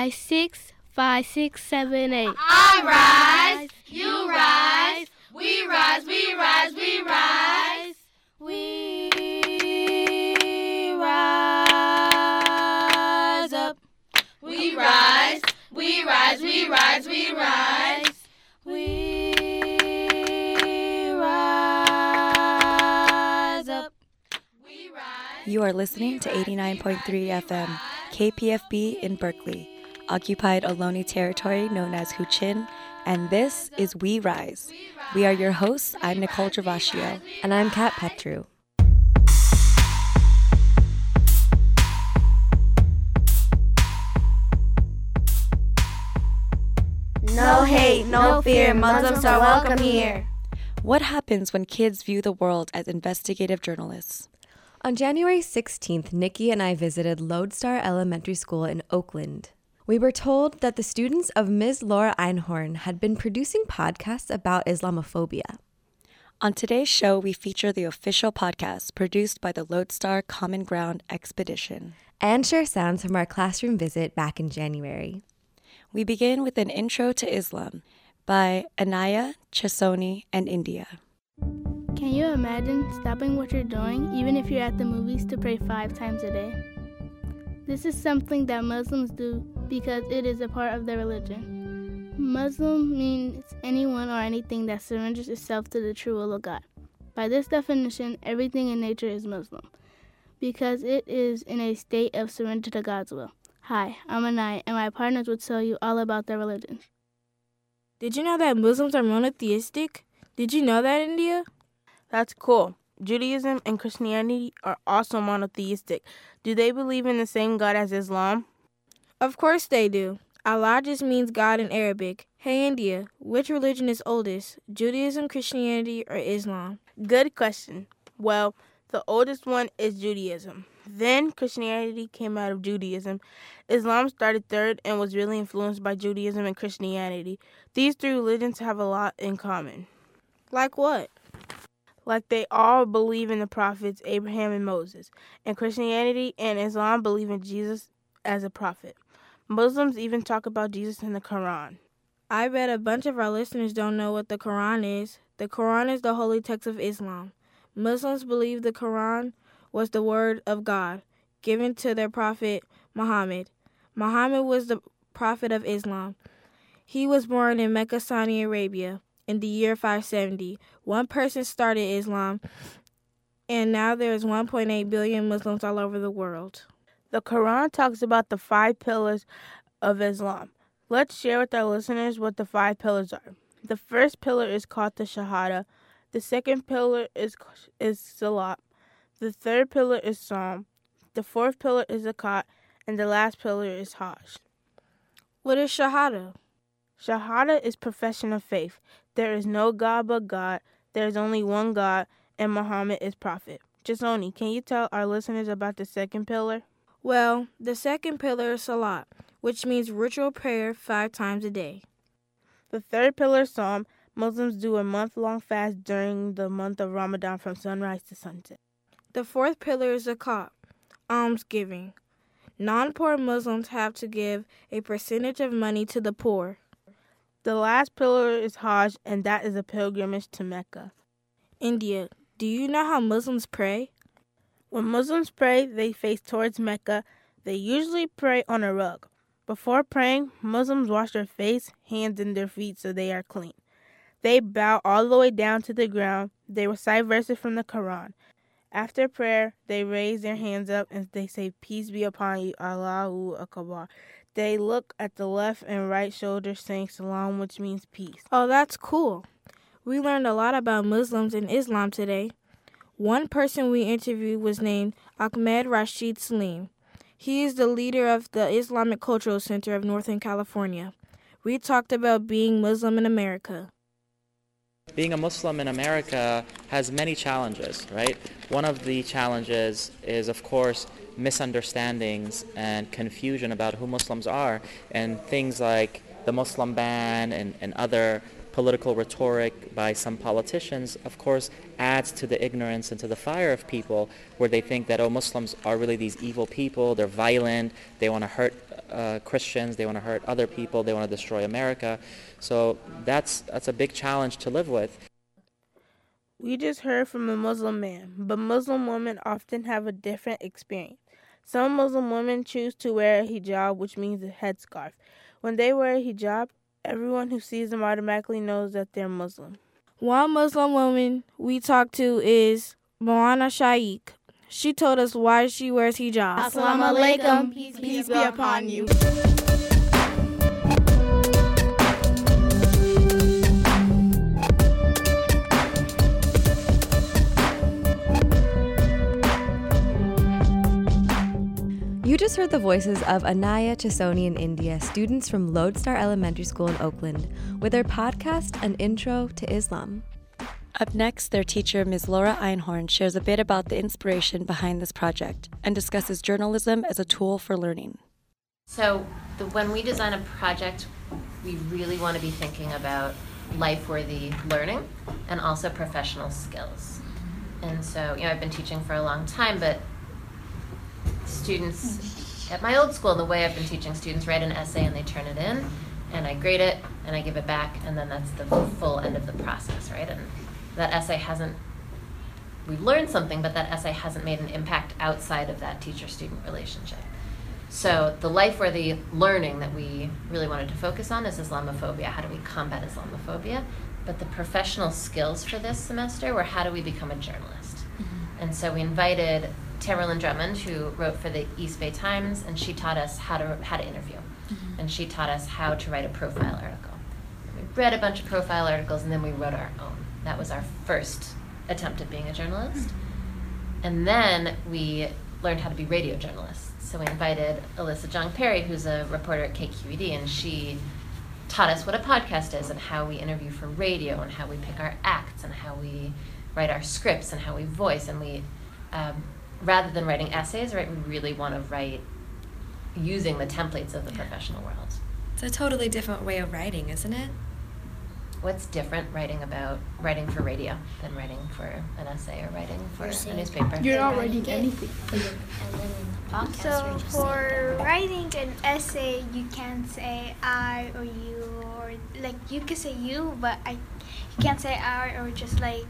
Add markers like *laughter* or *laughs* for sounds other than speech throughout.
five, six, five, six, seven, eight. I rise, you rise, we rise, we rise, we rise. We rise up. We rise, we rise, we rise, we rise. We rise up. We rise. You are listening to 89.3 FM, KPFB in Berkeley, occupied Ohlone territory known as Huichin, and this is We Rise. We are your hosts. I'm Nicole Travascio. And I'm Kat Petru. No hate, no fear, Muslims are welcome here. What happens when kids view the world as investigative journalists? On January 16th, Nikki and I visited Lodestar Elementary School in Oakland. We were told that the students of Ms. Laura Einhorn had been producing podcasts about Islamophobia. On today's show, we feature the official podcast produced by the Lodestar Common Ground Expedition. And share sounds from our classroom visit back in January. We begin with an intro to Islam by Anaya, Chesoni, and India. Can you imagine stopping what you're doing, even if you're at the movies, to pray five times a day? This is something that Muslims do because it is a part of their religion. Muslim means anyone or anything that surrenders itself to the true will of God. By this definition, everything in nature is Muslim because it is in a state of surrender to God's will. Hi, I'm Anai, and my partners will tell you all about their religion. Did you know that Muslims are monotheistic? Did you know that, India? That's cool. Judaism and Christianity are also monotheistic. Do they believe in the same God as Islam? Of course they do. Allah just means God in Arabic. Hey, India, which religion is oldest, Judaism, Christianity, or Islam? Good question. Well, the oldest one is Judaism. Then Christianity came out of Judaism. Islam started third and was really influenced by Judaism and Christianity. These three religions have a lot in common. Like what? Like they all believe in the prophets Abraham and Moses. And Christianity and Islam believe in Jesus as a prophet. Muslims even talk about Jesus in the Quran. I bet a bunch of our listeners don't know what the Quran is. The Quran is the holy text of Islam. Muslims believe the Quran was the word of God given to their prophet Muhammad. Muhammad was the prophet of Islam. He was born in Mecca, Saudi Arabia in the year 570. One person started Islam, and now there is 1.8 billion Muslims all over the world. The Quran talks about the five pillars of Islam. Let's share with our listeners what the five pillars are. The first pillar is called the Shahada. The second pillar is is Salat. The third pillar is Sawm. The fourth pillar is Zakat, and the last pillar is Hajj. What is Shahada? Shahada is profession of faith. There is no God but God. There is only one God, and Muhammad is prophet. Jasoni, can you tell our listeners about the second pillar? Well, the second pillar is Salat, which means ritual prayer five times a day. The third pillar is Sawm. Muslims do a month long fast during the month of Ramadan from sunrise to sunset. The fourth pillar is Zakat, almsgiving. Non poor Muslims have to give a percentage of money to the poor. The last pillar is Hajj, and that is a pilgrimage to Mecca. India, do you know how Muslims pray? When Muslims pray, they face towards Mecca. They usually pray on a rug. Before praying, Muslims wash their face, hands, and their feet so they are clean. They bow all the way down to the ground. They recite verses from the Quran. After prayer, they raise their hands up and they say, Peace be upon you, Allahu Akbar. They look at the left and right shoulder saying salam, which means peace. Oh, that's cool. We learned a lot about Muslims and Islam today. One person we interviewed was named Ahmed Rashid Salim. He is the leader of the Islamic Cultural Center of Northern California. We talked about being Muslim in America. Being a Muslim in America has many challenges, right? One of the challenges is, of course, misunderstandings and confusion about who Muslims are, and things like the Muslim ban and, and other political rhetoric by some politicians, of course, adds to the ignorance and to the fire of people where they think that, oh, Muslims are really these evil people, they're violent, they want to hurt uh, Christians, they want to hurt other people, they want to destroy America. So that's that's a big challenge to live with. We just heard from a Muslim man, but Muslim women often have a different experience. Some Muslim women choose to wear a hijab, which means a headscarf. When they wear a hijab, everyone who sees them automatically knows that they're Muslim. One Muslim woman we talked to is Moina Shaikh. She told us why she wears hijab. Assalamu alaikum. Peace, peace be upon you. Just heard the voices of Anaya Chisoni in India, students from Lodestar Elementary School in Oakland, with their podcast, An Intro to Islam. Up next, their teacher, Ms. Laura Einhorn, shares a bit about the inspiration behind this project and discusses journalism as a tool for learning. So, the, when we design a project, we really want to be thinking about life worthy learning and also professional skills. And so, you know, I've been teaching for a long time, but students at my old school, the way I've been teaching students write an essay and they turn it in, and I grade it and I give it back, and then that's the full end of the process, right? And that essay hasn't—we've learned something, but that essay hasn't made an impact outside of that teacher student relationship. So the life worthy learning that we really wanted to focus on is Islamophobia. How do we combat Islamophobia? But the professional skills for this semester were how do we become a journalist? Mm-hmm. And so we invited Tammerlin Drummond, who wrote for the East Bay Times, and she taught us how to how to interview, mm-hmm. and she taught us how to write a profile article. We read a bunch of profile articles, and then we wrote our own. That was our first attempt at being a journalist. Mm-hmm. And then we learned how to be radio journalists. So we invited Alyssa Jeong Perry, who's a reporter at KQED, and she taught us what a podcast is and how we interview for radio and how we pick our acts and how we write our scripts and how we voice. And we, um, rather than writing essays, right, we really want to write using the templates of the yeah. professional world. It's a totally different way of writing, isn't it? what's different writing about writing for radio than writing for an essay or writing for a newspaper? You're not writing anything. So for writing an essay, you can't say I or you or like you can say you, but I you can't say I or just like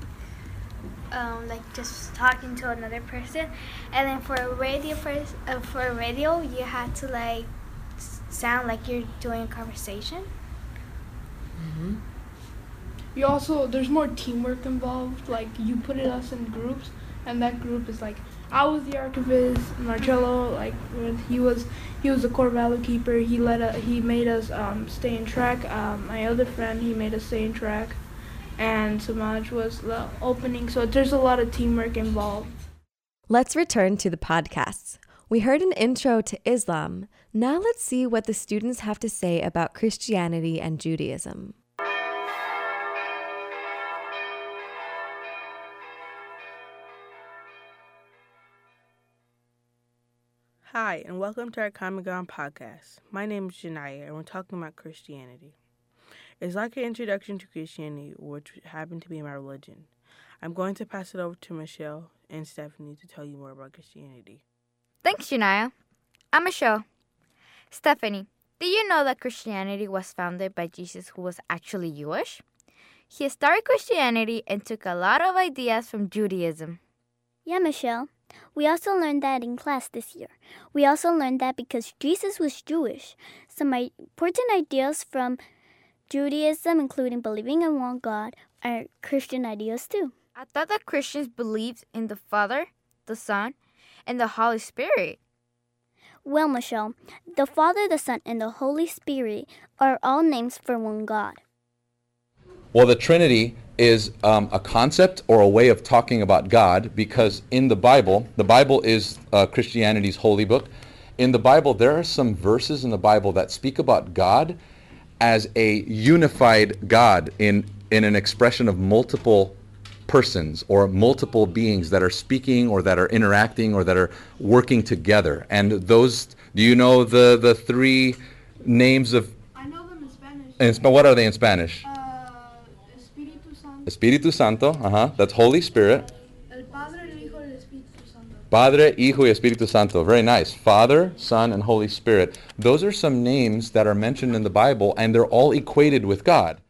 um, like just talking to another person. And then for a radio for, uh, for a radio, you have to like sound like you're doing a conversation. Mm-hmm you also there's more teamwork involved. Like you put us in groups, and that group is like I was the archivist, Marcello like he was he was the core value keeper. He let a, he made us um, stay in track. Um, my other friend he made us stay in track, and Samaj was the opening. So there's a lot of teamwork involved. Let's return to the podcasts. We heard an intro to Islam. Now let's see what the students have to say about Christianity and Judaism. Hi, and welcome to our Common Ground podcast. My name is Janaya, and we're talking about Christianity. It's like an introduction to Christianity, which happened to be my religion. I'm going to pass it over to Michelle and Stephanie to tell you more about Christianity. Thanks, Janaya. I'm Michelle. Stephanie, did you know that Christianity was founded by Jesus, who was actually Jewish? He started Christianity and took a lot of ideas from Judaism. Yeah, Michelle. We also learned that in class this year. We also learned that because Jesus was Jewish, some important ideas from Judaism, including believing in one God, are Christian ideas too. I thought that Christians believed in the Father, the Son, and the Holy Spirit. Well, Michelle, the Father, the Son, and the Holy Spirit are all names for one God. Well, the Trinity is um, a concept or a way of talking about God because in the Bible, the Bible is uh, Christianity's holy book. In the Bible, there are some verses in the Bible that speak about God as a unified God in, in an expression of multiple persons or multiple beings that are speaking or that are interacting or that are working together. And those, do you know the, the three names of? I know them in Spanish. what are they in Spanish? Uh, Espíritu Santo, uh-huh, that's Holy Spirit. El Padre, Hijo, el Espíritu Santo. Padre, Hijo y Espíritu Santo. Very nice. Father, Son, and Holy Spirit. Those are some names that are mentioned in the Bible, and they're all equated with God.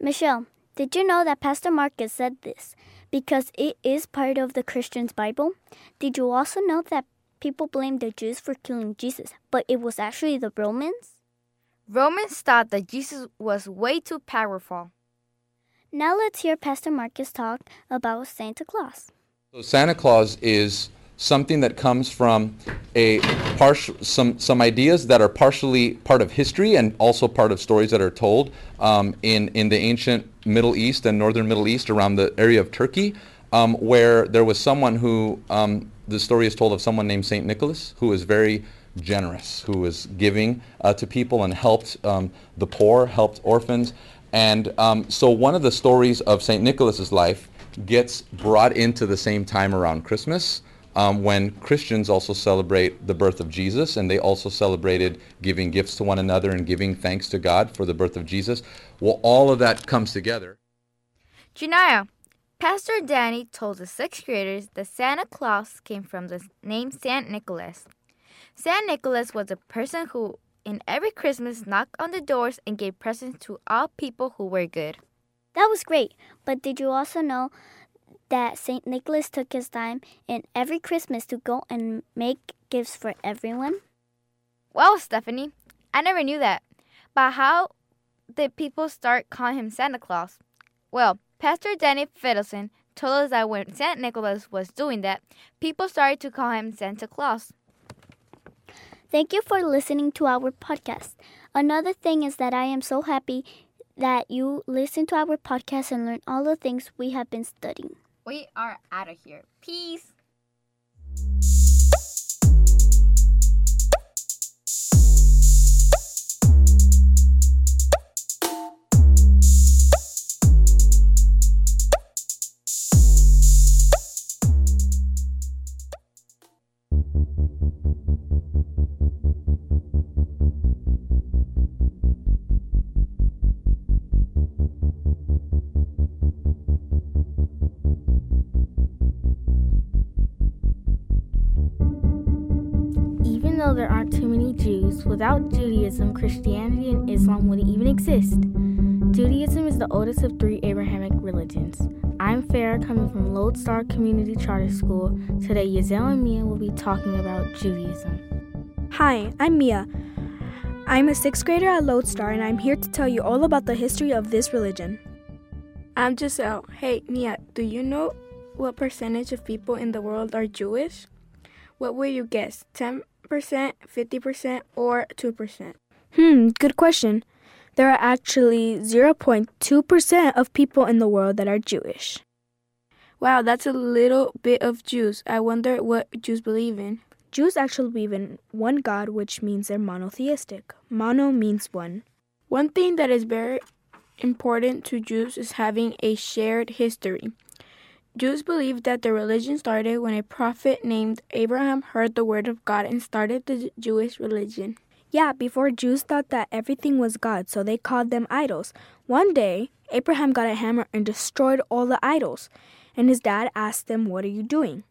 Michelle, did you know that Pastor Marcus said this because it is part of the Christian's Bible? Did you also know that people blame the Jews for killing Jesus, but it was actually the Romans? Romans thought that Jesus was way too powerful. Now let's hear Pastor Marcus talk about Santa Claus. So Santa Claus is something that comes from a partial some some ideas that are partially part of history and also part of stories that are told um, in in the ancient Middle East and northern Middle East around the area of Turkey, um, where there was someone who um, the story is told of someone named Saint Nicholas who was very generous, who was giving uh, to people and helped um, the poor, helped orphans, and um, so one of the stories of Saint Nicholas's life gets brought into the same time around Christmas. Um, when Christians also celebrate the birth of Jesus, and they also celebrated giving gifts to one another and giving thanks to God for the birth of Jesus. Well, all of that comes together. Janaya, Pastor Danny told the sixth graders that Santa Claus came from the name Saint Nicholas. Saint Nicholas was a person who, in every Christmas, knocked on the doors and gave presents to all people who were good. That was great, but did you also know that St. Nicholas took his time in every Christmas to go and make gifts for everyone? Well, Stephanie, I never knew that. But how did people start calling him Santa Claus? Well, Pastor Danny Fiddleson told us that when St. Nicholas was doing that, people started to call him Santa Claus. Thank you for listening to our podcast. Another thing is that I am so happy that you listen to our podcast and learn all the things we have been studying. We are out of here. Peace. Without Judaism, Christianity and Islam wouldn't even exist. Judaism is the oldest of three Abrahamic religions. I'm Farah, coming from Lodestar Community Charter School. Today, Yazel and Mia will be talking about Judaism. Hi, I'm Mia. I'm a sixth grader at Lodestar, and I'm here to tell you all about the history of this religion. I'm Giselle. Hey, Mia, do you know what percentage of people in the world are Jewish? What would you guess? 10%, 50%, or 2%? Hmm, good question. There are actually 0.2% of people in the world that are Jewish. Wow, that's a little bit of Jews. I wonder what Jews believe in. Jews actually believe in one God, which means they're monotheistic. Mono means one. One thing that is very important to Jews is having a shared history. Jews believe that the religion started when a prophet named Abraham heard the word of God and started the Jewish religion. Yeah, before Jews thought that everything was God, so they called them idols. One day, Abraham got a hammer and destroyed all the idols, and his dad asked him, What are you doing?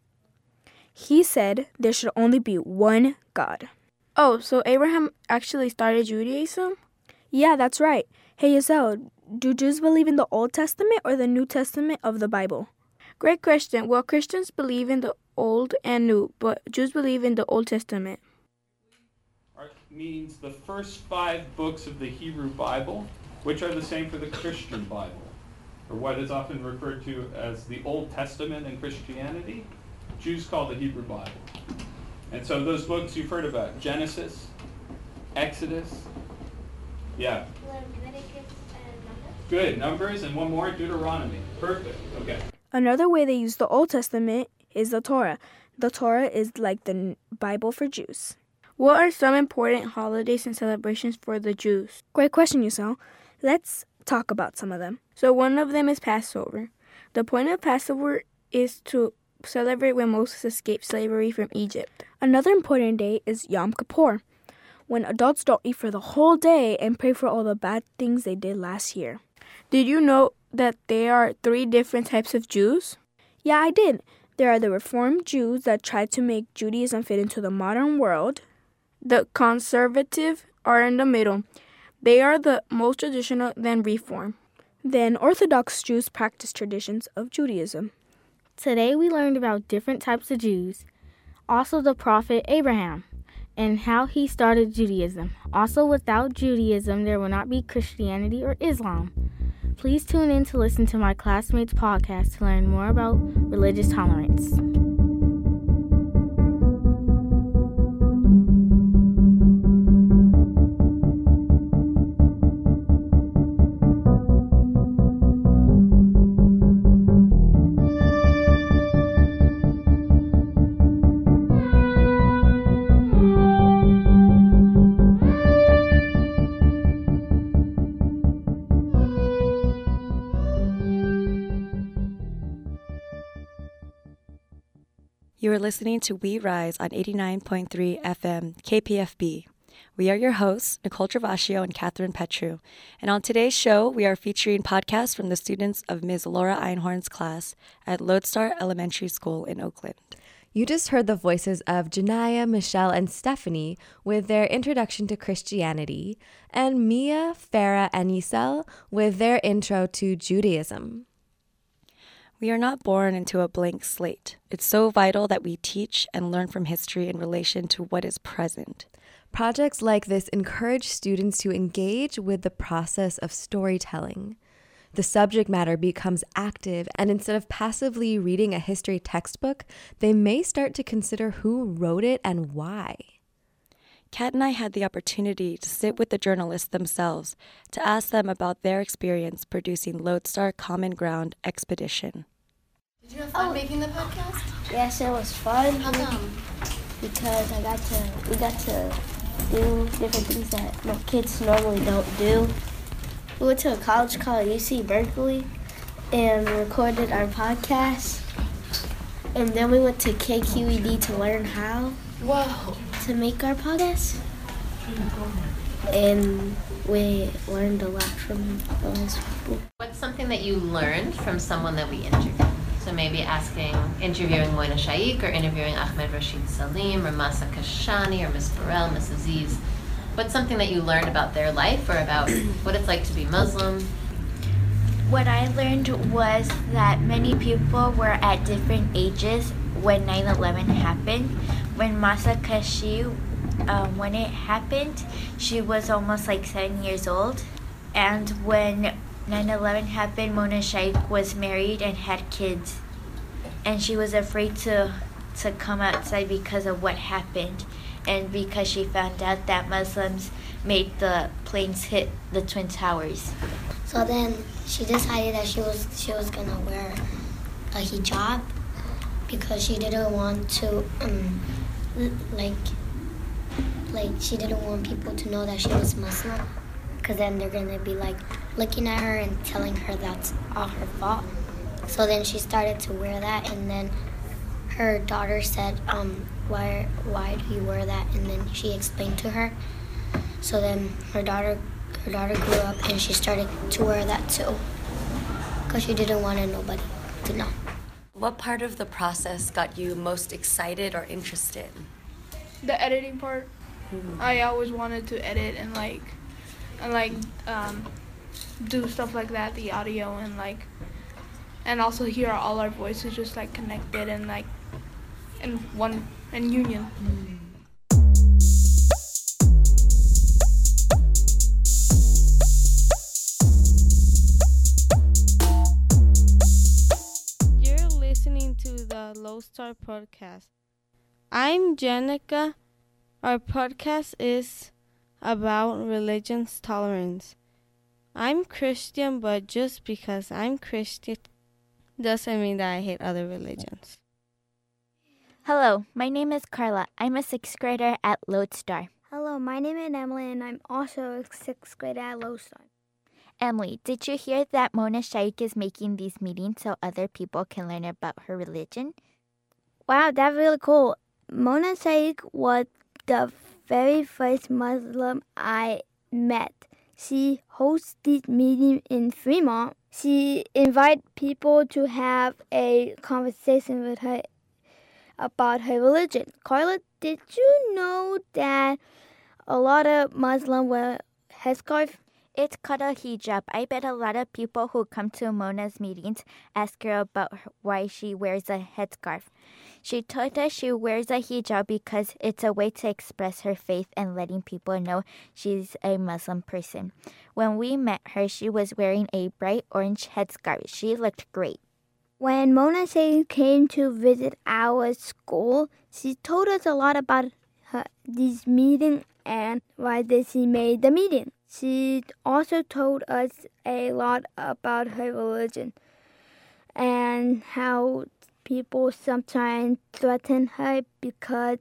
He said there should only be one God. Oh, so Abraham actually started Judaism? Yeah, that's right. Hey, Yazel, do Jews believe in the Old Testament or the New Testament of the Bible? Great question. Well, Christians believe in the Old and New, but Jews believe in the Old Testament. means the first five books of the Hebrew Bible, which are the same for the Christian Bible, or what is often referred to as the Old Testament in Christianity. Jews call the Hebrew Bible. And so those books you've heard about Genesis, Exodus, yeah. Good. Numbers and one more Deuteronomy. Perfect. Okay. Another way they use the Old Testament is the Torah. The Torah is like the Bible for Jews. What are some important holidays and celebrations for the Jews? Great question, Yusel. Let's talk about some of them. So, one of them is Passover. The point of Passover is to celebrate when Moses escaped slavery from Egypt. Another important day is Yom Kippur, when adults don't eat for the whole day and pray for all the bad things they did last year. Did you know that there are three different types of Jews? Yeah, I did. There are the Reformed Jews that try to make Judaism fit into the modern world. The conservative are in the middle. They are the most traditional, then Reform. Then Orthodox Jews practice traditions of Judaism. Today we learned about different types of Jews, also the prophet Abraham, and how he started Judaism. Also, without Judaism, there will not be Christianity or Islam. Please tune in to listen to my classmates' podcast to learn more about religious tolerance. You are listening to We Rise on 89.3 FM KPFB. We are your hosts, Nicole Travascio and Catherine Petru. And on today's show, we are featuring podcasts from the students of Ms. Laura Einhorn's class at Lodestar Elementary School in Oakland. You just heard the voices of Janaya, Michelle, and Stephanie with their introduction to Christianity, and Mia, Farah, and Yisel with their intro to Judaism. We are not born into a blank slate. It's so vital that we teach and learn from history in relation to what is present. Projects like this encourage students to engage with the process of storytelling. The subject matter becomes active, and instead of passively reading a history textbook, they may start to consider who wrote it and why. Kat and I had the opportunity to sit with the journalists themselves to ask them about their experience producing Lodestar Common Ground Expedition. Did you have fun oh. making the podcast? Yes, it was fun. How come? Because I got to, we got to do different things that my kids normally don't do. We went to a college called UC Berkeley and recorded our podcast. And then we went to KQED to learn how Whoa. to make our podcast. And we learned a lot from those people. What's something that you learned from someone that we interviewed? So maybe asking, interviewing Moina Shaikh or interviewing Ahmed Rashid Salim or Masa Kashani or Miss Burrell, Miss Aziz. What's something that you learned about their life or about *clears throat* what it's like to be Muslim? What I learned was that many people were at different ages when 9 11 happened. When Masa Kashi, um, when it happened, she was almost like seven years old. And when 9-11 happened, Mona Shaikh was married and had kids. And she was afraid to, to come outside because of what happened. And because she found out that Muslims made the planes hit the Twin Towers. So then she decided that she was she was gonna wear a hijab because she didn't want to um, like like she didn't want people to know that she was Muslim because then they're gonna be like looking at her and telling her that's all her fault. So then she started to wear that, and then her daughter said, um, "Why, why do you wear that?" And then she explained to her. So then her daughter, her daughter grew up, and she started to wear that too, because she didn't want nobody to know. What part of the process got you most excited or interested? The editing part. Mm-hmm. I always wanted to edit and like, and like um, do stuff like that, the audio and like, and also hear all our voices just like connected and like, in one in union. You're listening to the Lodestar podcast. I'm Jenica. Our podcast is about religion's tolerance. I'm Christian, but just because I'm Christian doesn't mean that I hate other religions. Hello, my name is Carla. I'm a sixth grader at Lodestar. Hello, my name is Emily, and I'm also a sixth grader at Lodestar. Emily, did you hear that Mona Shaikh is making these meetings so other people can learn about her religion? Wow, that's really cool. Mona Shaikh was the very first Muslim I met. She hosts this meeting in Fremont. She invited people to have a conversation with her about her religion. Carla, did you know that a lot of Muslims wear headscarf? It's called a hijab. I bet a lot of people who come to Mona's meetings ask her about why she wears a headscarf. She told us she wears a hijab because it's a way to express her faith and letting people know she's a Muslim person. When we met her, she was wearing a bright orange headscarf. She looked great. When Mona Say came to visit our school, she told us a lot about her, this meeting and why she made the meeting. She also told us a lot about her religion and how people sometimes threaten her because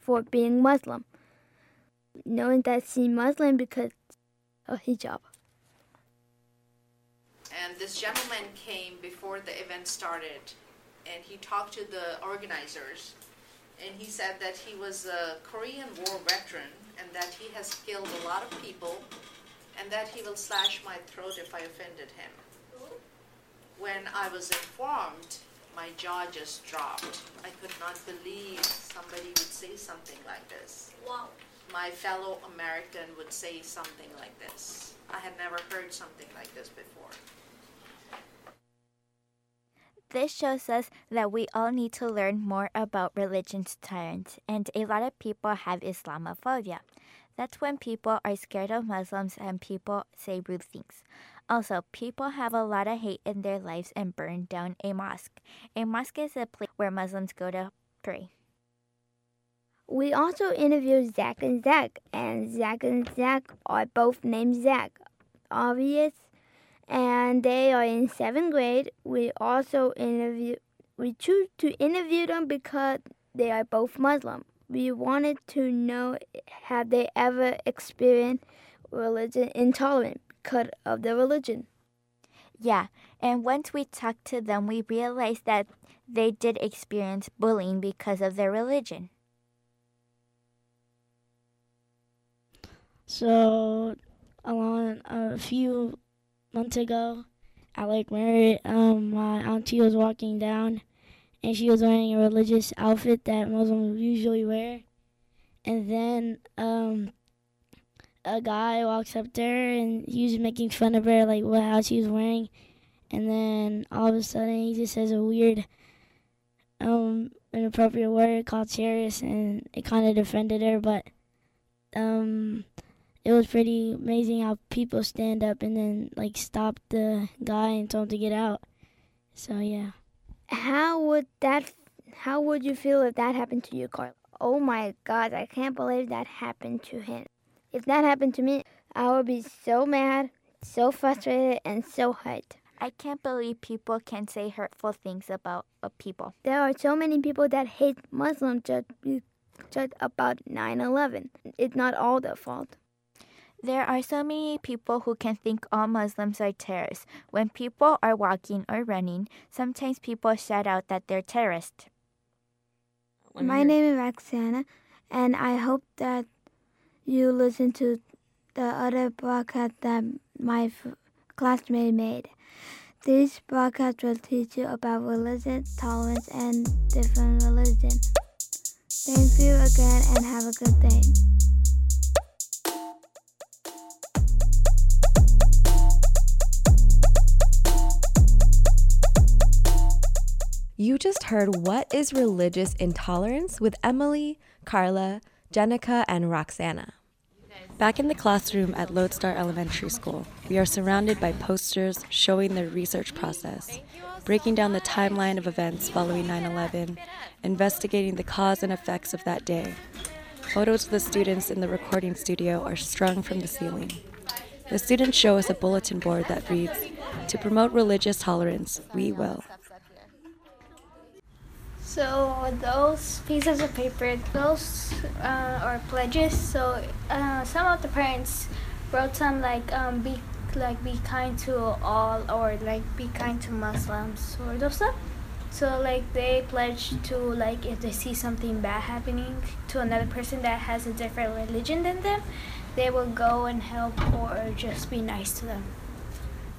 for being Muslim, knowing that she's Muslim because of hijab. And this gentleman came before the event started, and he talked to the organizers, and he said that he was a Korean War veteran and that he has killed a lot of people and that he will slash my throat if I offended him. When I was informed, my jaw just dropped. I could not believe somebody would say something like this. Wow. My fellow American would say something like this. I had never heard something like this before. This shows us that we all need to learn more about religion's tyrants, and a lot of people have Islamophobia. That's when people are scared of Muslims and people say rude things. Also, people have a lot of hate in their lives and burn down a mosque. A mosque is a place where Muslims go to pray. We also interviewed Zach and Zach, and Zach and Zach are both named Zach. Obvious and they are in seventh grade. We also interview we choose to interview them because they are both Muslim. We wanted to know have they ever experienced religion intolerance because of their religion. Yeah, and once we talked to them, we realized that they did experience bullying because of their religion. So, along a few months ago at Lake Merritt, um, my auntie was walking down and she was wearing a religious outfit that Muslims usually wear. And then um, a guy walks up there and he was making fun of her, like what how she was wearing. And then all of a sudden he just says a weird, um, inappropriate word called terrorist, and it kind of defended her. But um, it was pretty amazing how people stand up and then like stop the guy and tell him to get out. So yeah. How would that? How would you feel if that happened to you, Carl? Oh my God, I can't believe that happened to him. If that happened to me, I would be so mad, so frustrated, and so hurt. I can't believe people can say hurtful things about uh, people. There are so many people that hate Muslims just, just about 9 11. It's not all their fault. There are so many people who can think all Muslims are terrorists. When people are walking or running, sometimes people shout out that they're terrorists. My name is Roxana, and I hope that you listen to the other broadcast that my f- classmate made. This broadcasts will teach you about religion, tolerance, and different religion. Thank you again, and have a good day. You just heard What is Religious Intolerance with Emily, Carla, Jenica, and Roxana. Back in the classroom at Lodestar Elementary School, we are surrounded by posters showing their research process, breaking down the timeline of events following 9 11, investigating the cause and effects of that day. Photos of the students in the recording studio are strung from the ceiling. The students show us a bulletin board that reads To promote religious tolerance, we will. So those pieces of paper, those uh, are pledges. So uh, some of the parents wrote some like um, be like be kind to all or like be kind to Muslims or those stuff. So like they pledge to like if they see something bad happening to another person that has a different religion than them, they will go and help or just be nice to them.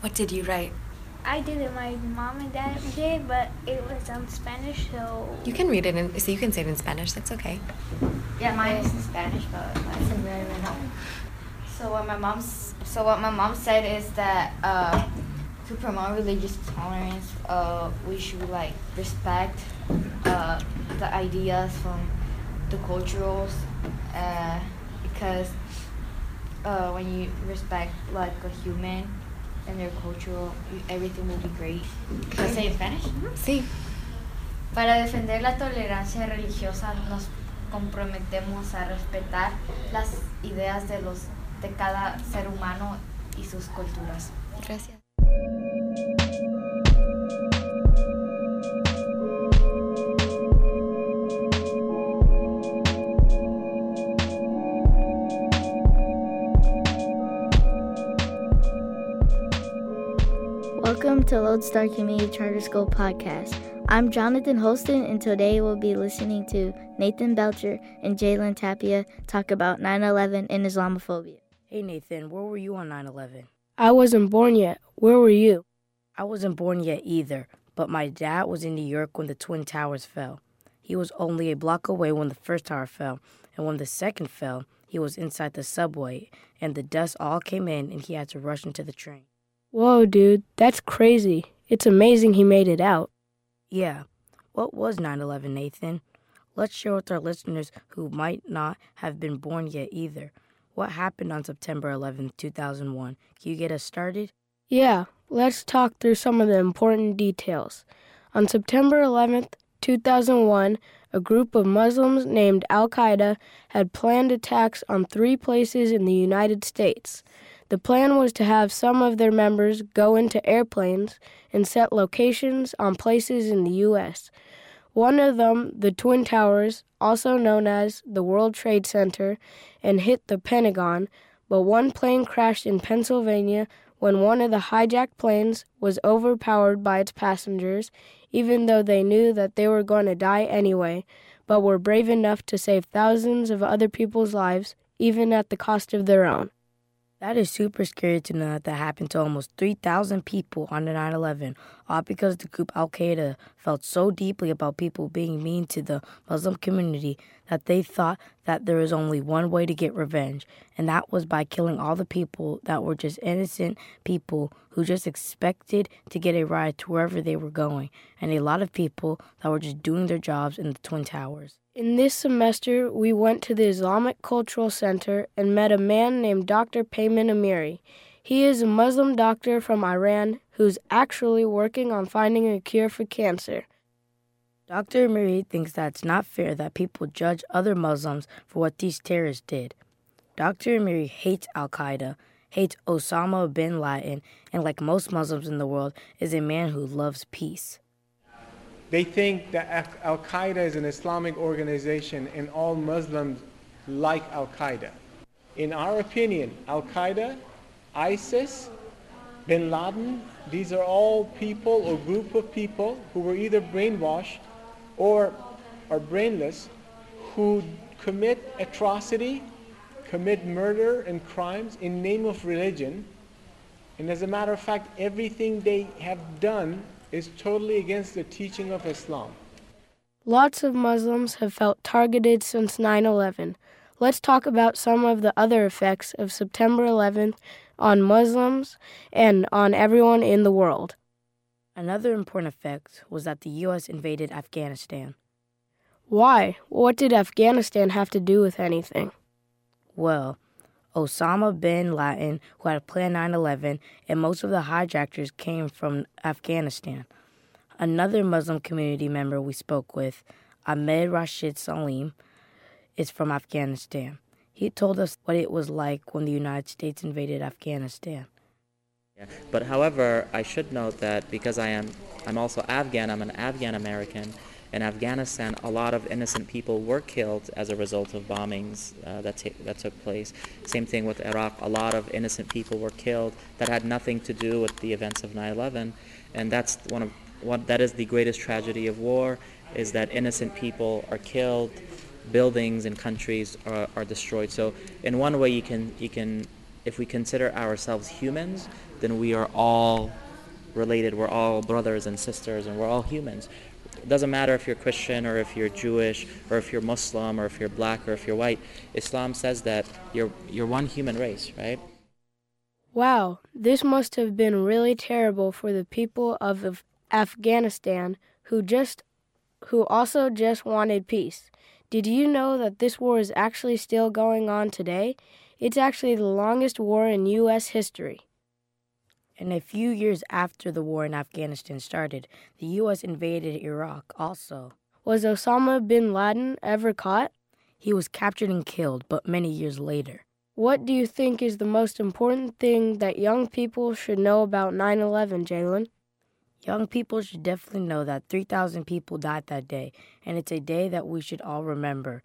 What did you write? I did it. My mom and dad did, but it was in Spanish, so. You can read it in, so you can say it in Spanish. That's okay. Yeah, mine is in Spanish, but I can read it now. So what my mom's so what my mom said is that uh, to promote religious tolerance, uh, we should like respect uh, the ideas from the cultures, uh, because uh, when you respect like a human and their culture, everything will be great. Can I say in Spanish? Sí. Para defender la tolerancia religiosa nos comprometemos a respetar las ideas de los de cada ser humano y sus culturas. Gracias. To Lodestar Community Charter School podcast. I'm Jonathan Holston, and today we'll be listening to Nathan Belcher and Jalen Tapia talk about 9 11 and Islamophobia. Hey Nathan, where were you on 9 11? I wasn't born yet. Where were you? I wasn't born yet either, but my dad was in New York when the Twin Towers fell. He was only a block away when the first tower fell, and when the second fell, he was inside the subway, and the dust all came in, and he had to rush into the train. Whoa, dude, that's crazy. It's amazing he made it out. Yeah. What was 9 11, Nathan? Let's share with our listeners who might not have been born yet either. What happened on September 11, 2001? Can you get us started? Yeah, let's talk through some of the important details. On September 11th, 2001, a group of Muslims named Al Qaeda had planned attacks on three places in the United States. The plan was to have some of their members go into airplanes and set locations on places in the U.S. One of them, the Twin Towers, also known as the World Trade Center, and hit the Pentagon, but one plane crashed in Pennsylvania when one of the hijacked planes was overpowered by its passengers, even though they knew that they were going to die anyway, but were brave enough to save thousands of other people's lives, even at the cost of their own. That is super scary to know that that happened to almost 3,000 people on the 9 11, all because the group Al Qaeda felt so deeply about people being mean to the Muslim community that they thought that there was only one way to get revenge, and that was by killing all the people that were just innocent people who just expected to get a ride to wherever they were going, and a lot of people that were just doing their jobs in the Twin Towers. In this semester, we went to the Islamic Cultural Center and met a man named Dr. Payman Amiri. He is a Muslim doctor from Iran who's actually working on finding a cure for cancer. Dr. Amiri thinks that it's not fair that people judge other Muslims for what these terrorists did. Dr. Amiri hates Al Qaeda, hates Osama bin Laden, and like most Muslims in the world, is a man who loves peace. They think that Al Qaeda is an Islamic organization and all Muslims like Al Qaeda. In our opinion, Al Qaeda, ISIS, bin Laden, these are all people or group of people who were either brainwashed or are brainless who commit atrocity, commit murder and crimes in name of religion. And as a matter of fact, everything they have done is totally against the teaching of Islam. Lots of Muslims have felt targeted since 9 11. Let's talk about some of the other effects of September 11th on Muslims and on everyone in the world. Another important effect was that the U.S. invaded Afghanistan. Why? What did Afghanistan have to do with anything? Well, Osama bin Laden, who had planned 9 11, and most of the hijackers came from Afghanistan. Another Muslim community member we spoke with, Ahmed Rashid Salim, is from Afghanistan. He told us what it was like when the United States invaded Afghanistan. Yeah. But however, I should note that because I am I'm also Afghan, I'm an Afghan American, in Afghanistan, a lot of innocent people were killed as a result of bombings uh, that, t- that took place. Same thing with Iraq. A lot of innocent people were killed that had nothing to do with the events of 9/11, and that's one of what that is the greatest tragedy of war is that innocent people are killed, buildings and countries are, are destroyed. So in one way, you can you can if we consider ourselves humans, then we are all related. We're all brothers and sisters, and we're all humans. It doesn't matter if you're Christian or if you're Jewish or if you're Muslim or if you're black or if you're white. Islam says that you're you're one human race, right? Wow, this must have been really terrible for the people of Af- Afghanistan who just who also just wanted peace. Did you know that this war is actually still going on today? It's actually the longest war in US history. And a few years after the war in Afghanistan started, the U.S. invaded Iraq also. Was Osama bin Laden ever caught? He was captured and killed, but many years later. What do you think is the most important thing that young people should know about 9 11, Jalen? Young people should definitely know that 3,000 people died that day, and it's a day that we should all remember.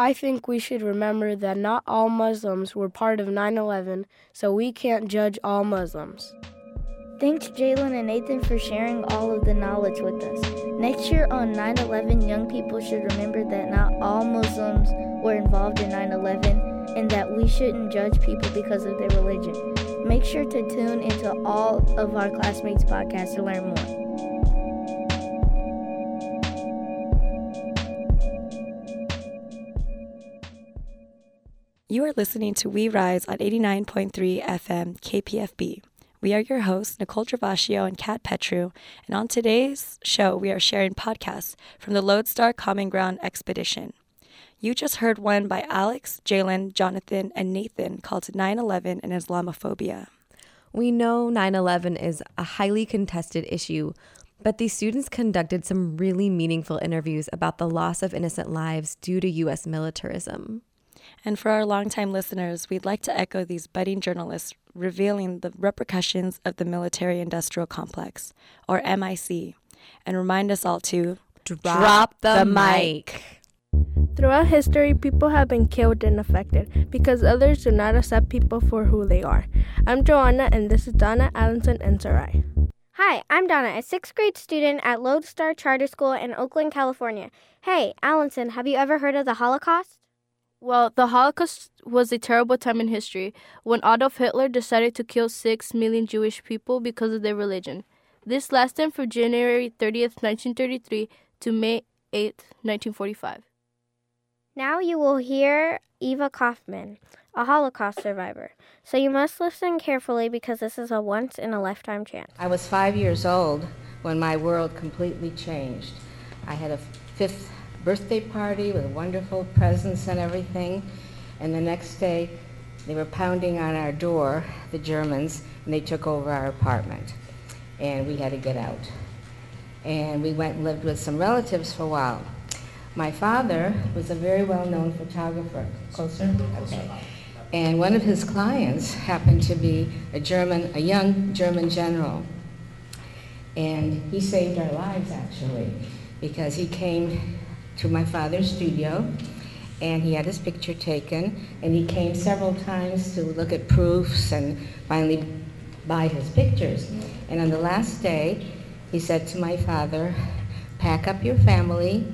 I think we should remember that not all Muslims were part of 9 11, so we can't judge all Muslims. Thanks, Jalen and Nathan, for sharing all of the knowledge with us. Next year on 9 11, young people should remember that not all Muslims were involved in 9 11 and that we shouldn't judge people because of their religion. Make sure to tune into all of our classmates' podcasts to learn more. You are listening to We Rise on 89.3 FM KPFB. We are your hosts, Nicole Travascio and Kat Petru, and on today's show, we are sharing podcasts from the Lodestar Common Ground Expedition. You just heard one by Alex, Jalen, Jonathan, and Nathan called 9 11 and Islamophobia. We know 9 11 is a highly contested issue, but these students conducted some really meaningful interviews about the loss of innocent lives due to U.S. militarism. And for our longtime listeners, we'd like to echo these budding journalists revealing the repercussions of the military industrial complex, or MIC, and remind us all to drop, drop the, the mic. Throughout history, people have been killed and affected because others do not accept people for who they are. I'm Joanna, and this is Donna, Allenson, and Sarai. Hi, I'm Donna, a sixth grade student at Lodestar Charter School in Oakland, California. Hey, Allenson, have you ever heard of the Holocaust? Well, the Holocaust was a terrible time in history when Adolf Hitler decided to kill 6 million Jewish people because of their religion. This lasted from January 30th, 1933 to May 8th, 1945. Now you will hear Eva Kaufman, a Holocaust survivor. So you must listen carefully because this is a once in a lifetime chance. I was five years old when my world completely changed. I had a fifth birthday party with wonderful presents and everything. And the next day, they were pounding on our door, the Germans, and they took over our apartment. And we had to get out. And we went and lived with some relatives for a while. My father was a very well-known photographer. Closer? Okay. And one of his clients happened to be a German, a young German general. And he saved our lives, actually, because he came to my father's studio and he had his picture taken and he came several times to look at proofs and finally buy his pictures. And on the last day, he said to my father, pack up your family,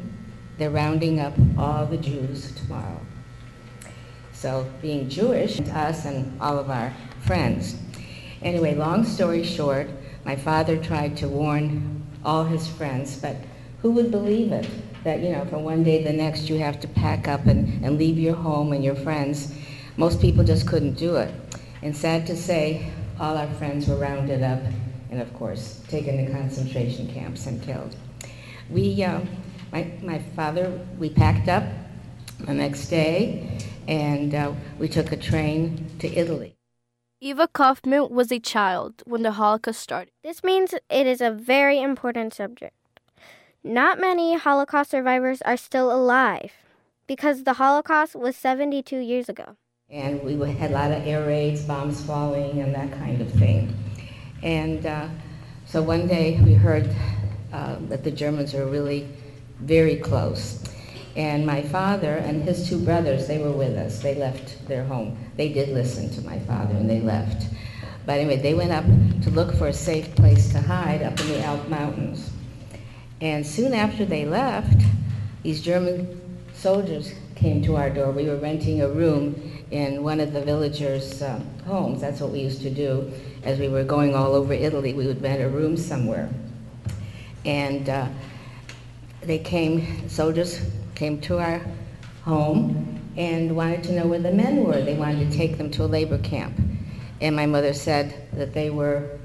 they're rounding up all the Jews tomorrow. So being Jewish, us and all of our friends. Anyway, long story short, my father tried to warn all his friends, but who would believe it? That, you know, from one day to the next you have to pack up and, and leave your home and your friends. Most people just couldn't do it. And sad to say, all our friends were rounded up and, of course, taken to concentration camps and killed. We, uh, my, my father, we packed up the next day and uh, we took a train to Italy. Eva Kaufman was a child when the Holocaust started. This means it is a very important subject. Not many Holocaust survivors are still alive because the Holocaust was 72 years ago. And we had a lot of air raids, bombs falling, and that kind of thing. And uh, so one day we heard uh, that the Germans were really very close. And my father and his two brothers, they were with us. They left their home. They did listen to my father and they left. But anyway, they went up to look for a safe place to hide up in the Alp Mountains. And soon after they left, these German soldiers came to our door. We were renting a room in one of the villagers' uh, homes. That's what we used to do as we were going all over Italy. We would rent a room somewhere. And uh, they came, soldiers came to our home and wanted to know where the men were. They wanted to take them to a labor camp. And my mother said that they were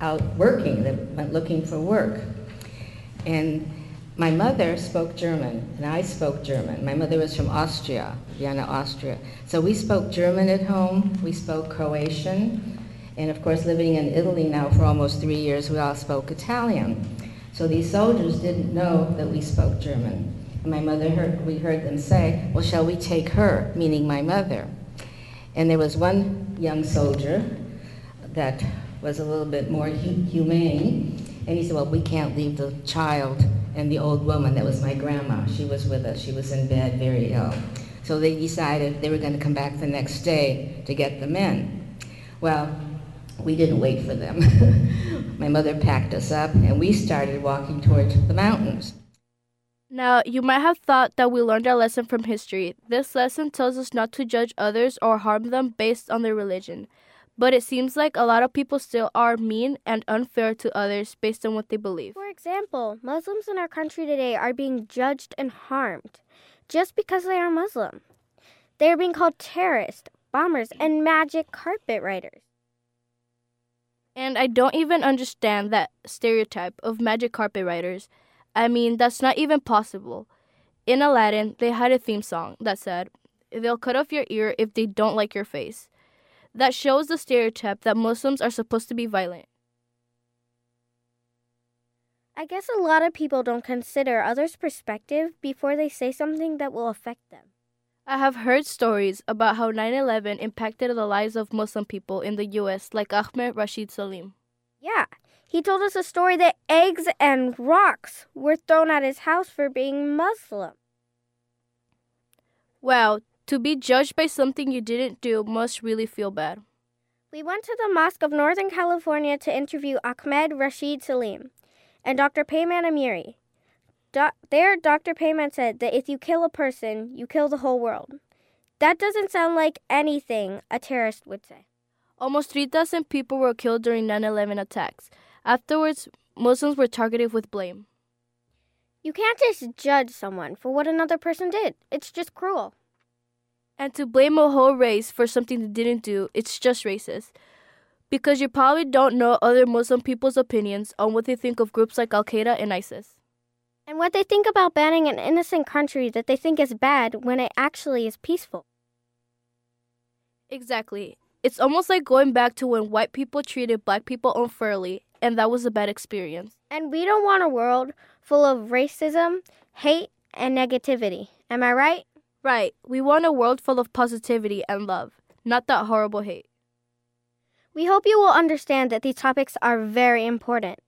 out working, they went looking for work. And my mother spoke German, and I spoke German. My mother was from Austria, Vienna, Austria. So we spoke German at home, we spoke Croatian, and of course, living in Italy now for almost three years, we all spoke Italian. So these soldiers didn't know that we spoke German. And my mother heard, we heard them say, well, shall we take her, meaning my mother. And there was one young soldier that was a little bit more humane, and he said, well, we can't leave the child and the old woman, that was my grandma, she was with us. She was in bed, very ill. So they decided they were going to come back the next day to get the men. Well, we didn't wait for them. *laughs* my mother packed us up, and we started walking towards the mountains. Now, you might have thought that we learned our lesson from history. This lesson tells us not to judge others or harm them based on their religion. But it seems like a lot of people still are mean and unfair to others based on what they believe. For example, Muslims in our country today are being judged and harmed just because they are Muslim. They are being called terrorists, bombers, and magic carpet riders. And I don't even understand that stereotype of magic carpet riders. I mean, that's not even possible. In Aladdin, they had a theme song that said, They'll cut off your ear if they don't like your face that shows the stereotype that Muslims are supposed to be violent. I guess a lot of people don't consider others' perspective before they say something that will affect them. I have heard stories about how 9 11 impacted the lives of Muslim people in the US, like Ahmed Rashid Salim. Yeah, he told us a story that eggs and rocks were thrown at his house for being Muslim. Wow, to be judged by something you didn't do must really feel bad. We went to the Mosque of Northern California to interview Ahmed Rashid Salim and Dr. Payman Amiri. Do- there, Dr. Payman said that if you kill a person, you kill the whole world. That doesn't sound like anything a terrorist would say. Almost 3,000 people were killed during 9 11 attacks. Afterwards, Muslims were targeted with blame. You can't just judge someone for what another person did, it's just cruel. And to blame a whole race for something they didn't do, it's just racist. Because you probably don't know other Muslim people's opinions on what they think of groups like Al Qaeda and ISIS. And what they think about banning an innocent country that they think is bad when it actually is peaceful. Exactly. It's almost like going back to when white people treated black people unfairly, and that was a bad experience. And we don't want a world full of racism, hate, and negativity. Am I right? Right. We want a world full of positivity and love, not that horrible hate. We hope you will understand that these topics are very important.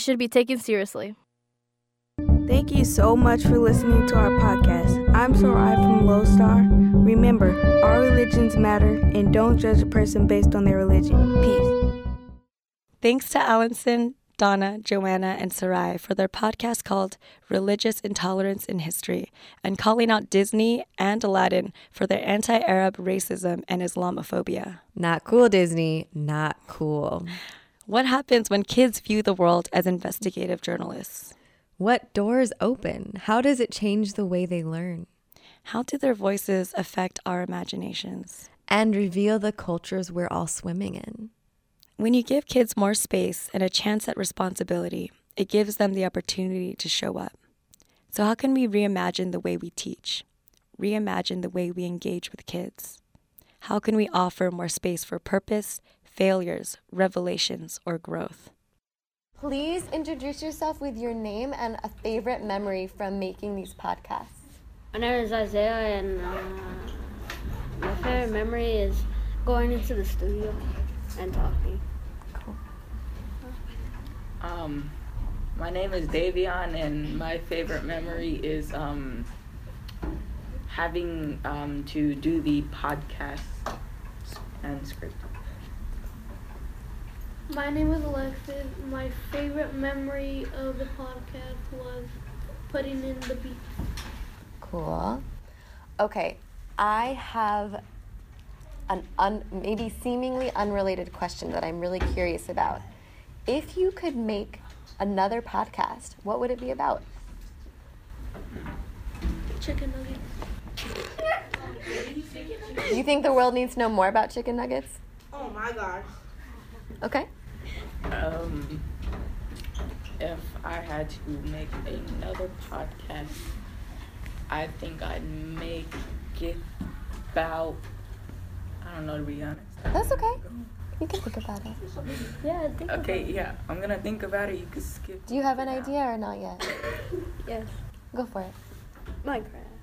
Should be taken seriously. Thank you so much for listening to our podcast. I'm Sarai from Lodestar. Remember, our religions matter and don't judge a person based on their religion. Peace. Thanks to Allison, Donna, Joanna, and Sarai for their podcast called Religious Intolerance in History and calling out Disney and Aladdin for their anti Arab racism and Islamophobia. Not cool, Disney. Not cool. What happens when kids view the world as investigative journalists? What doors open? How does it change the way they learn? How do their voices affect our imaginations? And reveal the cultures we're all swimming in. When you give kids more space and a chance at responsibility, it gives them the opportunity to show up. So, how can we reimagine the way we teach? Reimagine the way we engage with kids? How can we offer more space for purpose, failures, revelations, or growth? Please introduce yourself with your name and a favorite memory from making these podcasts. My name is Isaiah, and uh, my favorite memory is going into the studio and talking. Cool. Um, my name is Davion, and my favorite memory is um, having um, to do the podcast and script. My name is Alexis. My favorite memory of the podcast was putting in the beats. Cool. Okay, I have an un, maybe seemingly unrelated question that I'm really curious about. If you could make another podcast, what would it be about? Chicken nuggets. You think the world needs to know more about chicken nuggets? Oh my gosh. Okay. Um, if I had to make another podcast, I think I'd make it about. I don't know to be honest. That's okay. You can think about it. Yeah, think Okay, yeah, I'm gonna think about it. You can skip. Do you have an idea or not yet? *laughs* Yes. Go for it. Minecraft.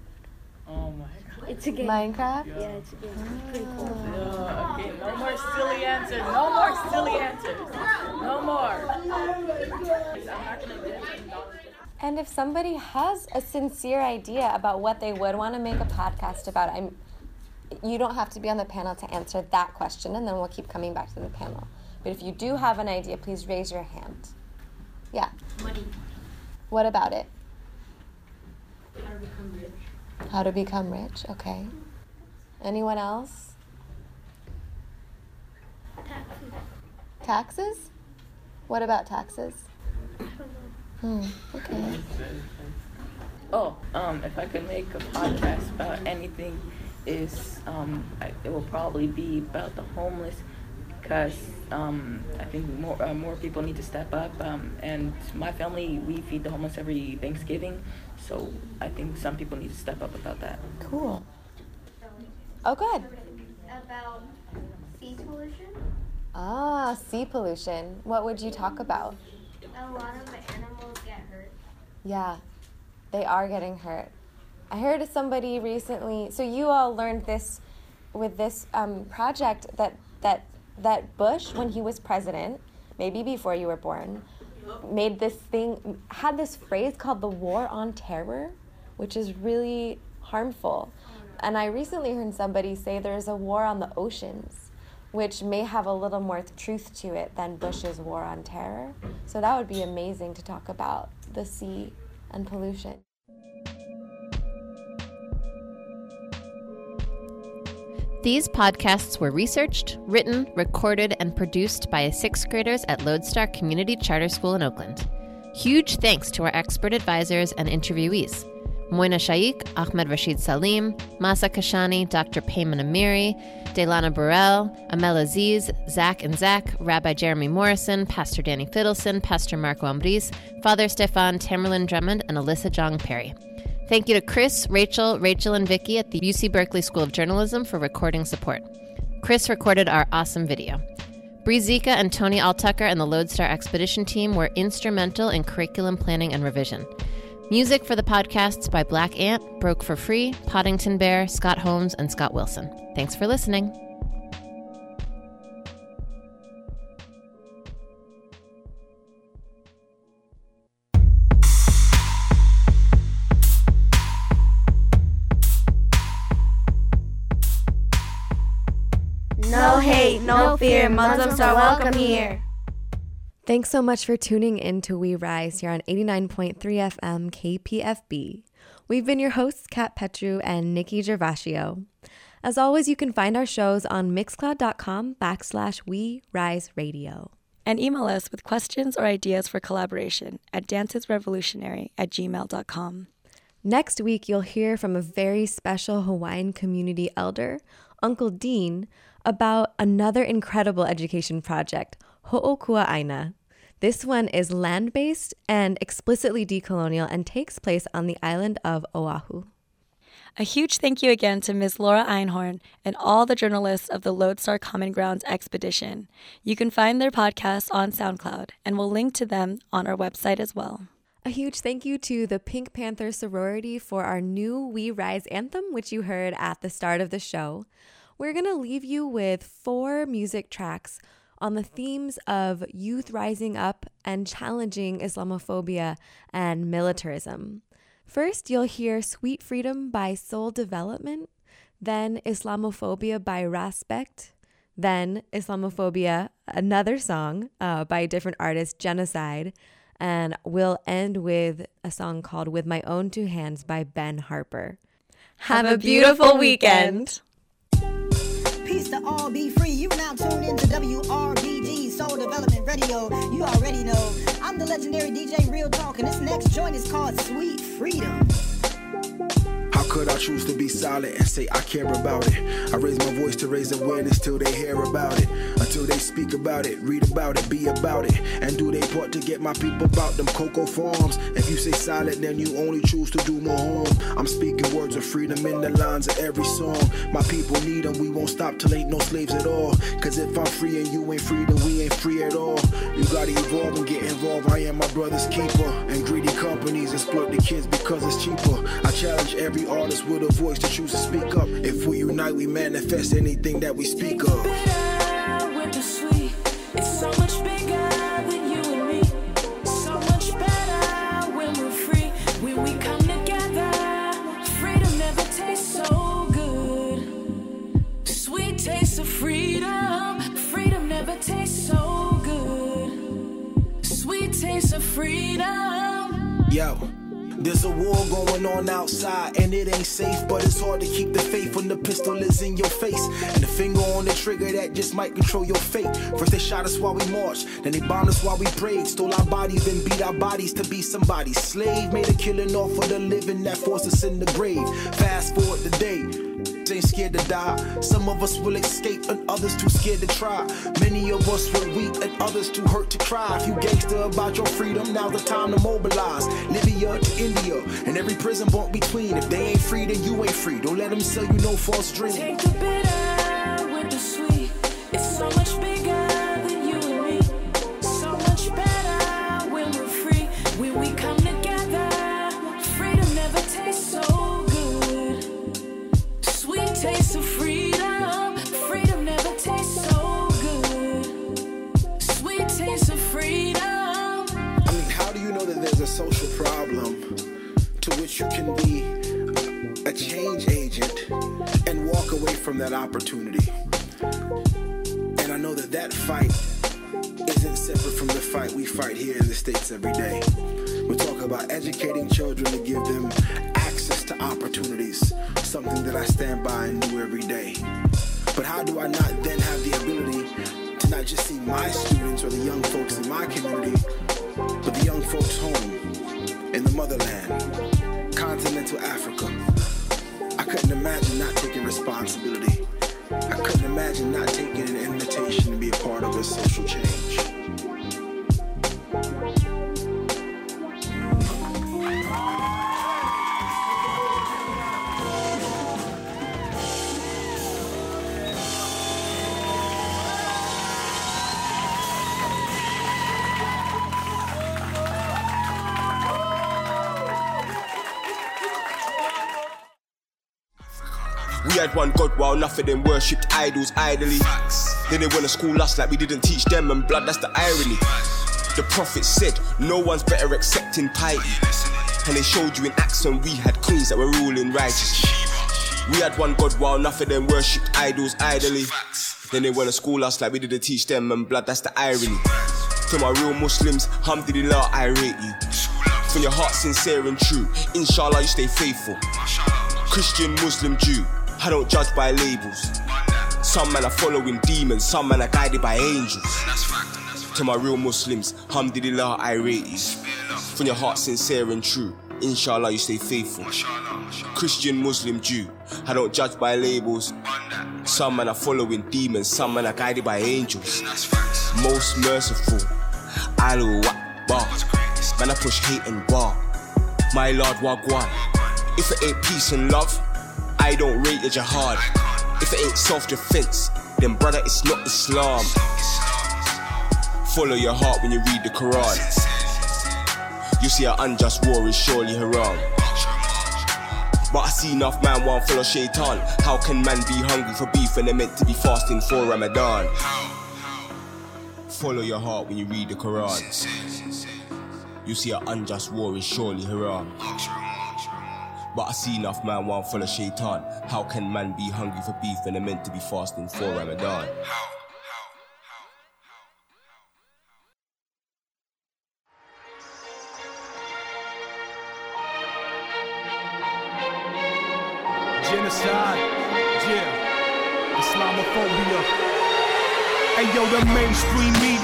Oh my god. It's a game. Minecraft? Yeah, it's a game. It's pretty cool. Ah. Yeah, okay, no more silly answers. No more silly answers. No more. I'm not gonna get And if somebody has a sincere idea about what they would want to make a podcast about, I'm you don't have to be on the panel to answer that question and then we'll keep coming back to the panel. But if you do have an idea, please raise your hand. Yeah. Money. What about it? How to become rich. How to become rich, okay. Anyone else? Taxes. Taxes? What about taxes? I don't know. Hmm, okay. Oh, um, if I could make a podcast about anything, is um, it will probably be about the homeless, because um, I think more uh, more people need to step up. Um, and my family, we feed the homeless every Thanksgiving, so I think some people need to step up about that. Cool. Oh, good. About sea pollution. Ah, sea pollution. What would you talk about? A lot of the animals get hurt. Yeah, they are getting hurt. I heard somebody recently. So you all learned this with this um, project that that that Bush, when he was president, maybe before you were born, made this thing had this phrase called the war on terror, which is really harmful. And I recently heard somebody say there's a war on the oceans, which may have a little more truth to it than Bush's war on terror. So that would be amazing to talk about the sea and pollution. These podcasts were researched, written, recorded, and produced by sixth graders at Lodestar Community Charter School in Oakland. Huge thanks to our expert advisors and interviewees Moina Shaikh, Ahmed Rashid Salim, Masa Kashani, Dr. Payman Amiri, Delana Burrell, Amel Aziz, Zach and Zach, Rabbi Jeremy Morrison, Pastor Danny Fiddleson, Pastor Marco Ambris, Father Stefan Tammerlin Drummond, and Alyssa Jeong Perry. Thank you to Chris, Rachel, Rachel, and Vicky at the UC Berkeley School of Journalism for recording support. Chris recorded our awesome video. Bree Zika and Tony Altucker and the Lodestar Expedition team were instrumental in curriculum planning and revision. Music for the podcasts by Black Ant, Broke for Free, Poddington Bear, Scott Holmes, and Scott Wilson. Thanks for listening. No fear. Muslims are welcome here. Thanks so much for tuning in to We Rise here on 89.3 FM KPFB. We've been your hosts, Kat Petru and Nikki Gervasio. As always, you can find our shows on mixcloud.com backslash We Rise Radio. And email us with questions or ideas for collaboration at dancesrevolutionary at gmail.com. Next week, you'll hear from a very special Hawaiian community elder, Uncle Dean, about another incredible education project, Ho'okua Aina. This one is land based and explicitly decolonial and takes place on the island of Oahu. A huge thank you again to Ms. Laura Einhorn and all the journalists of the Lodestar Common Grounds expedition. You can find their podcast on SoundCloud, and we'll link to them on our website as well. A huge thank you to the Pink Panther sorority for our new We Rise anthem, which you heard at the start of the show. We're going to leave you with four music tracks on the themes of youth rising up and challenging Islamophobia and militarism. First, you'll hear Sweet Freedom by Sol Development, then Islamophobia by Raspact, then Islamophobia, another song uh, by a different artist, Genocide, and we'll end with a song called With My Own Two Hands by Ben Harper. Have a beautiful weekend. Peace to all, be free. You now tuned into WRBG Sol Development Radio. You already know. I'm the legendary DJ Real Talk, and this next joint is called Sweet Freedom. How could I choose to be silent and say I care about it? I raise my voice to raise awareness till they hear about it. Until they speak about it, read about it, be about it. And do they part to get my people about them cocoa farms? If you say silent, then you only choose to do more harm. I'm speaking words of freedom in the lines of every song. My people need them, we won't stop till ain't no slaves at all. Cause if I'm free and you ain't free, then we ain't free at all. You gotta evolve and get involved. I am my brother's keeper. And exploit the kids because it's cheaper. I challenge every artist with a voice to choose to speak up. If we unite, we manifest anything that we speak of. There's a war going on outside, and it ain't safe, but it's hard to keep the faith when the pistol is in your face. And the finger on the trigger that just might control your fate. First they shot us while we marched, then they bombed us while we prayed. Stole our bodies, then beat our bodies to be somebody's slave. Made a killing off of the living that forced us in the grave. Fast forward today. Ain't scared to die. Some of us will escape, and others too scared to try. Many of us were weak, and others too hurt to cry. If you gangster about your freedom, now's the time to mobilize. Libya to India, and every prison bump between. If they ain't free, then you ain't free. Don't let them sell you no false dream. Take the bitter with the sweet. It's so much bigger a social problem to which you can be a change agent and walk away from that opportunity? And I know that that fight isn't separate from the fight we fight here in the States every day. We talk about educating children to give them access to opportunities, something that I stand by and do every day. But how do I not then have the ability to not just see my students or the young folks in my community, but the young folks home in the motherland, continental Africa? I couldn't imagine not taking responsibility. I couldn't imagine not taking an invitation to be a part of a social change. Had one God while enough of them worshipped idols idly. Then they wanna school us like we didn't teach them, and blood, that's the irony. The prophet said, No one's better accepting piety. And they showed you in acts when we had kings that were ruling righteously. We had one God while enough of them worshipped idols idly. Then they wanna school us like we didn't teach them, and blood, that's the irony. To my real Muslims, alhamdulillah, I rate you. From your heart sincere and true, inshallah, you stay faithful. Christian, Muslim, Jew. I don't judge by labels. Some men are following demons, some men are guided by angels. To my real Muslims, alhamdulillah, I rate you. From your heart sincere and true, inshallah, you stay faithful. Christian, Muslim, Jew. I don't judge by labels. Some men are following demons, some men are guided by angels. Most merciful, Allahu Akbar. Man, I push hate and war. My Lord Wagwan. If it ain't peace and love, I don't rate your jihad. If it ain't self defense, then brother, it's not Islam. Follow your heart when you read the Quran. You see, an unjust war is surely haram. But I see enough man won't follow shaitan. How can man be hungry for beef when they're meant to be fasting for Ramadan? Follow your heart when you read the Quran. You see, an unjust war is surely haram. But I see enough man won't follow shaitan. How can man be hungry for beef when they're meant to be fasting for Ramadan? Genocide, yeah, Islamophobia. Hey yo, the mainstream media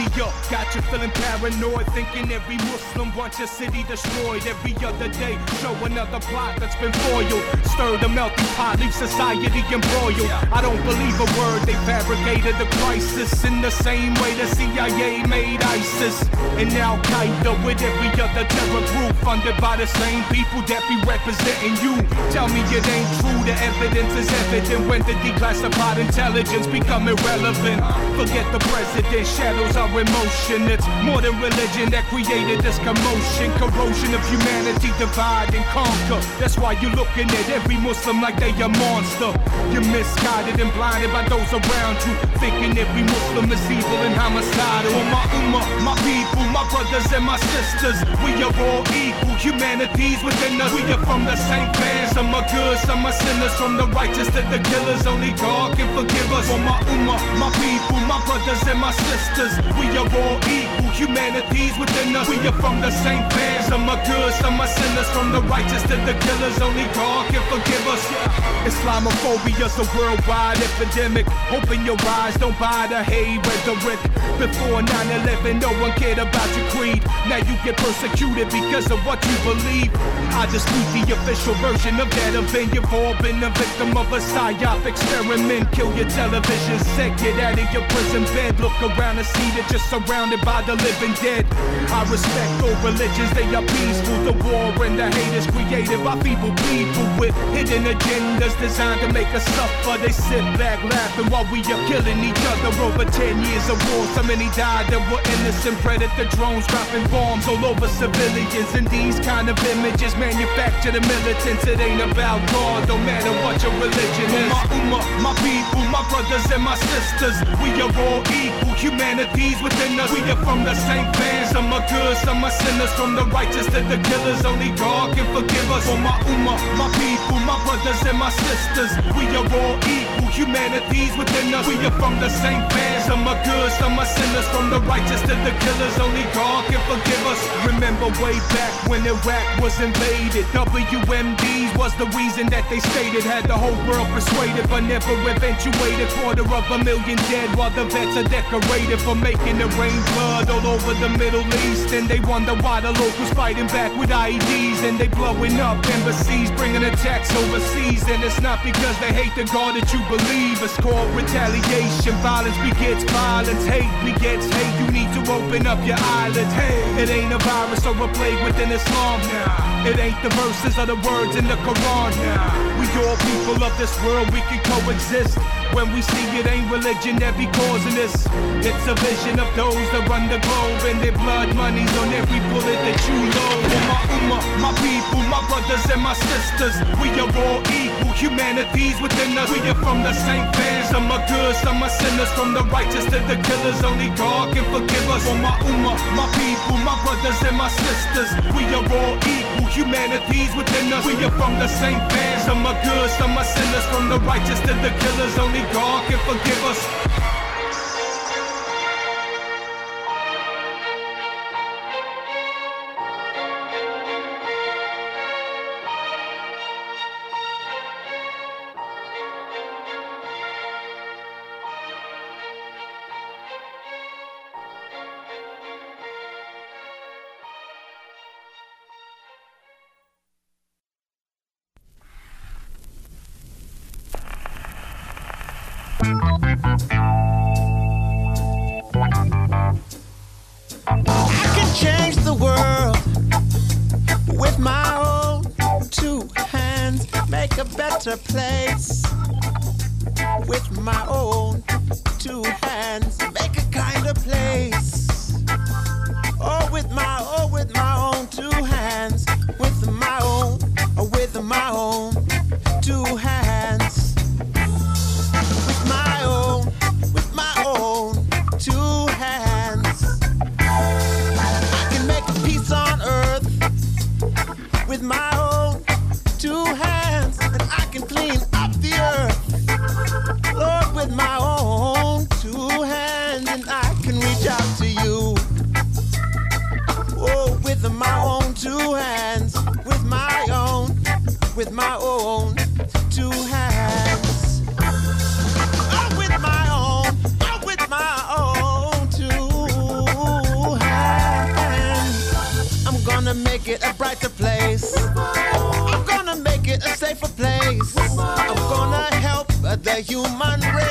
got you feeling paranoid, thinking every Muslim wants your city destroyed. Every other day, show another plot that's been foiled. Stir the melting pot, leave society embroiled. I don't believe a word, they fabricated the crisis in the same way the CIA made ISIS. And Al Qaeda with every other terror group funded by the same people that be representing you. Tell me it ain't true, the evidence is evident when the declassified intelligence become irrelevant. Forget the president, shadows are in motion. It's more than religion that created this commotion. Corrosion of humanity, divide and conquer. That's why you're looking at every Muslim like they a monster. You're misguided and blinded by those around you, thinking every Muslim is evil and homicidal. For my ummah, my people, my brothers and my sisters, we are all equal. Humanity's within us. We are from the same clan. Some are good, some are sinners. From the righteous to the killers, only God can forgive us. For my ummah, my people, my brothers and my sisters, we are all equal. Humanity's within us. We are from the same clan. Some are good, some are sinners. From the righteous to the killers, only God can forgive us. Islamophobia's a worldwide epidemic. Open your eyes, don't buy the hate rhetoric. Before 9-11, no one cared about your creed. Now you get persecuted because of what you believe. I dispute the official version of that event. You've all been a victim of a psyop experiment. Kill your television set, get out of your prison bed. Look around and see that you're surrounded by the living dead. I respect all religions, they are peaceful. The war and the hate is created by feeble people with hidden agendas designed to make us suffer. They sit back laughing while we are killing each other over 10 years of war. So many died that were innocent. Predator drones dropping bombs all over civilians. And these kind of images manufacture the militants. It ain't about God, no matter what your religion is. My ummah, my people, my brothers and my sisters, we are all equal. Humanity's within us. We are from the same clan. Some are good, some are sinners. From the righteous to the killers, only God can forgive us. For my ummah, my people, my brothers and my sisters, we are all equal. Humanity's within us. We are from the same clan. Some are good, some are sinners. From the righteous to the killers, only God can forgive us. Remember way back when Iraq was invaded. WMDs was the reason that they stated had the whole world persuaded, but never eventuated. Quarter of a million dead while the vets are decorated for making it rain blood all over the Middle East. And they wonder why the locals fighting back with IEDs and they blowing up embassies, bringing attacks overseas. And it's not because they hate the God that you believe. It's called retaliation. Violence begets violence. Hate begets hate. You need to open up your eyelids. Hey, it ain't a virus or a plague within Islam. Nah. It ain't the verses or the words in the Quran. Nah. We all people of this world, we can coexist. When we see it ain't religion that be causing this. It's a vision of those that run the globe and their blood money's on every bullet that you load. For my ummah, my people, my brothers and my sisters, we are all equal. Humanity's within us. We are from the same clan. Some are good, some are sinners. From the righteous to the killers, only God can forgive us. For my ummah, my people, my brothers and my sisters, we are all equal. Humanity's within us. We are from the same clan. Some are good, some are sinners. From the righteous to the killers, only God can forgive us. Human race.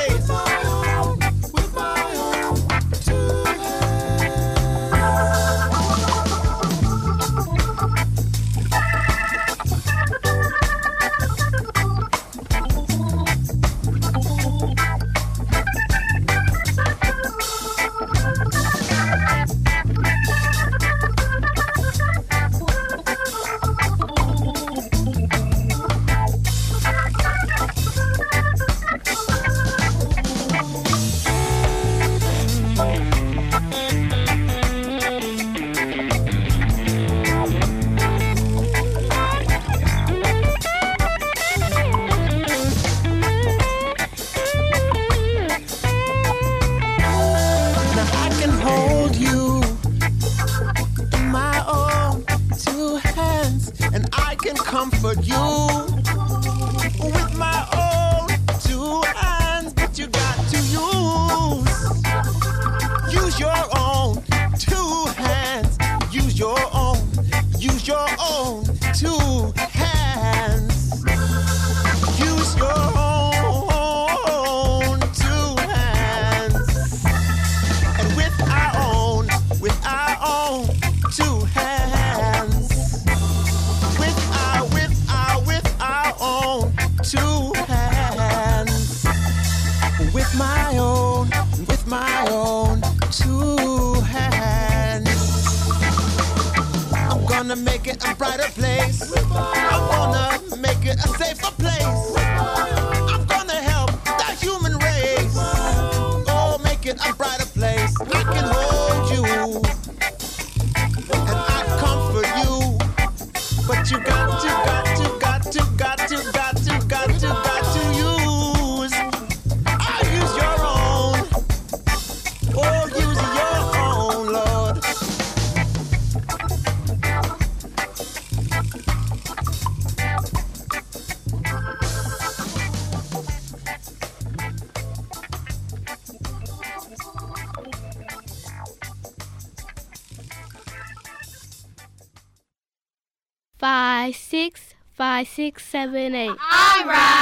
Six, seven, eight. I rise,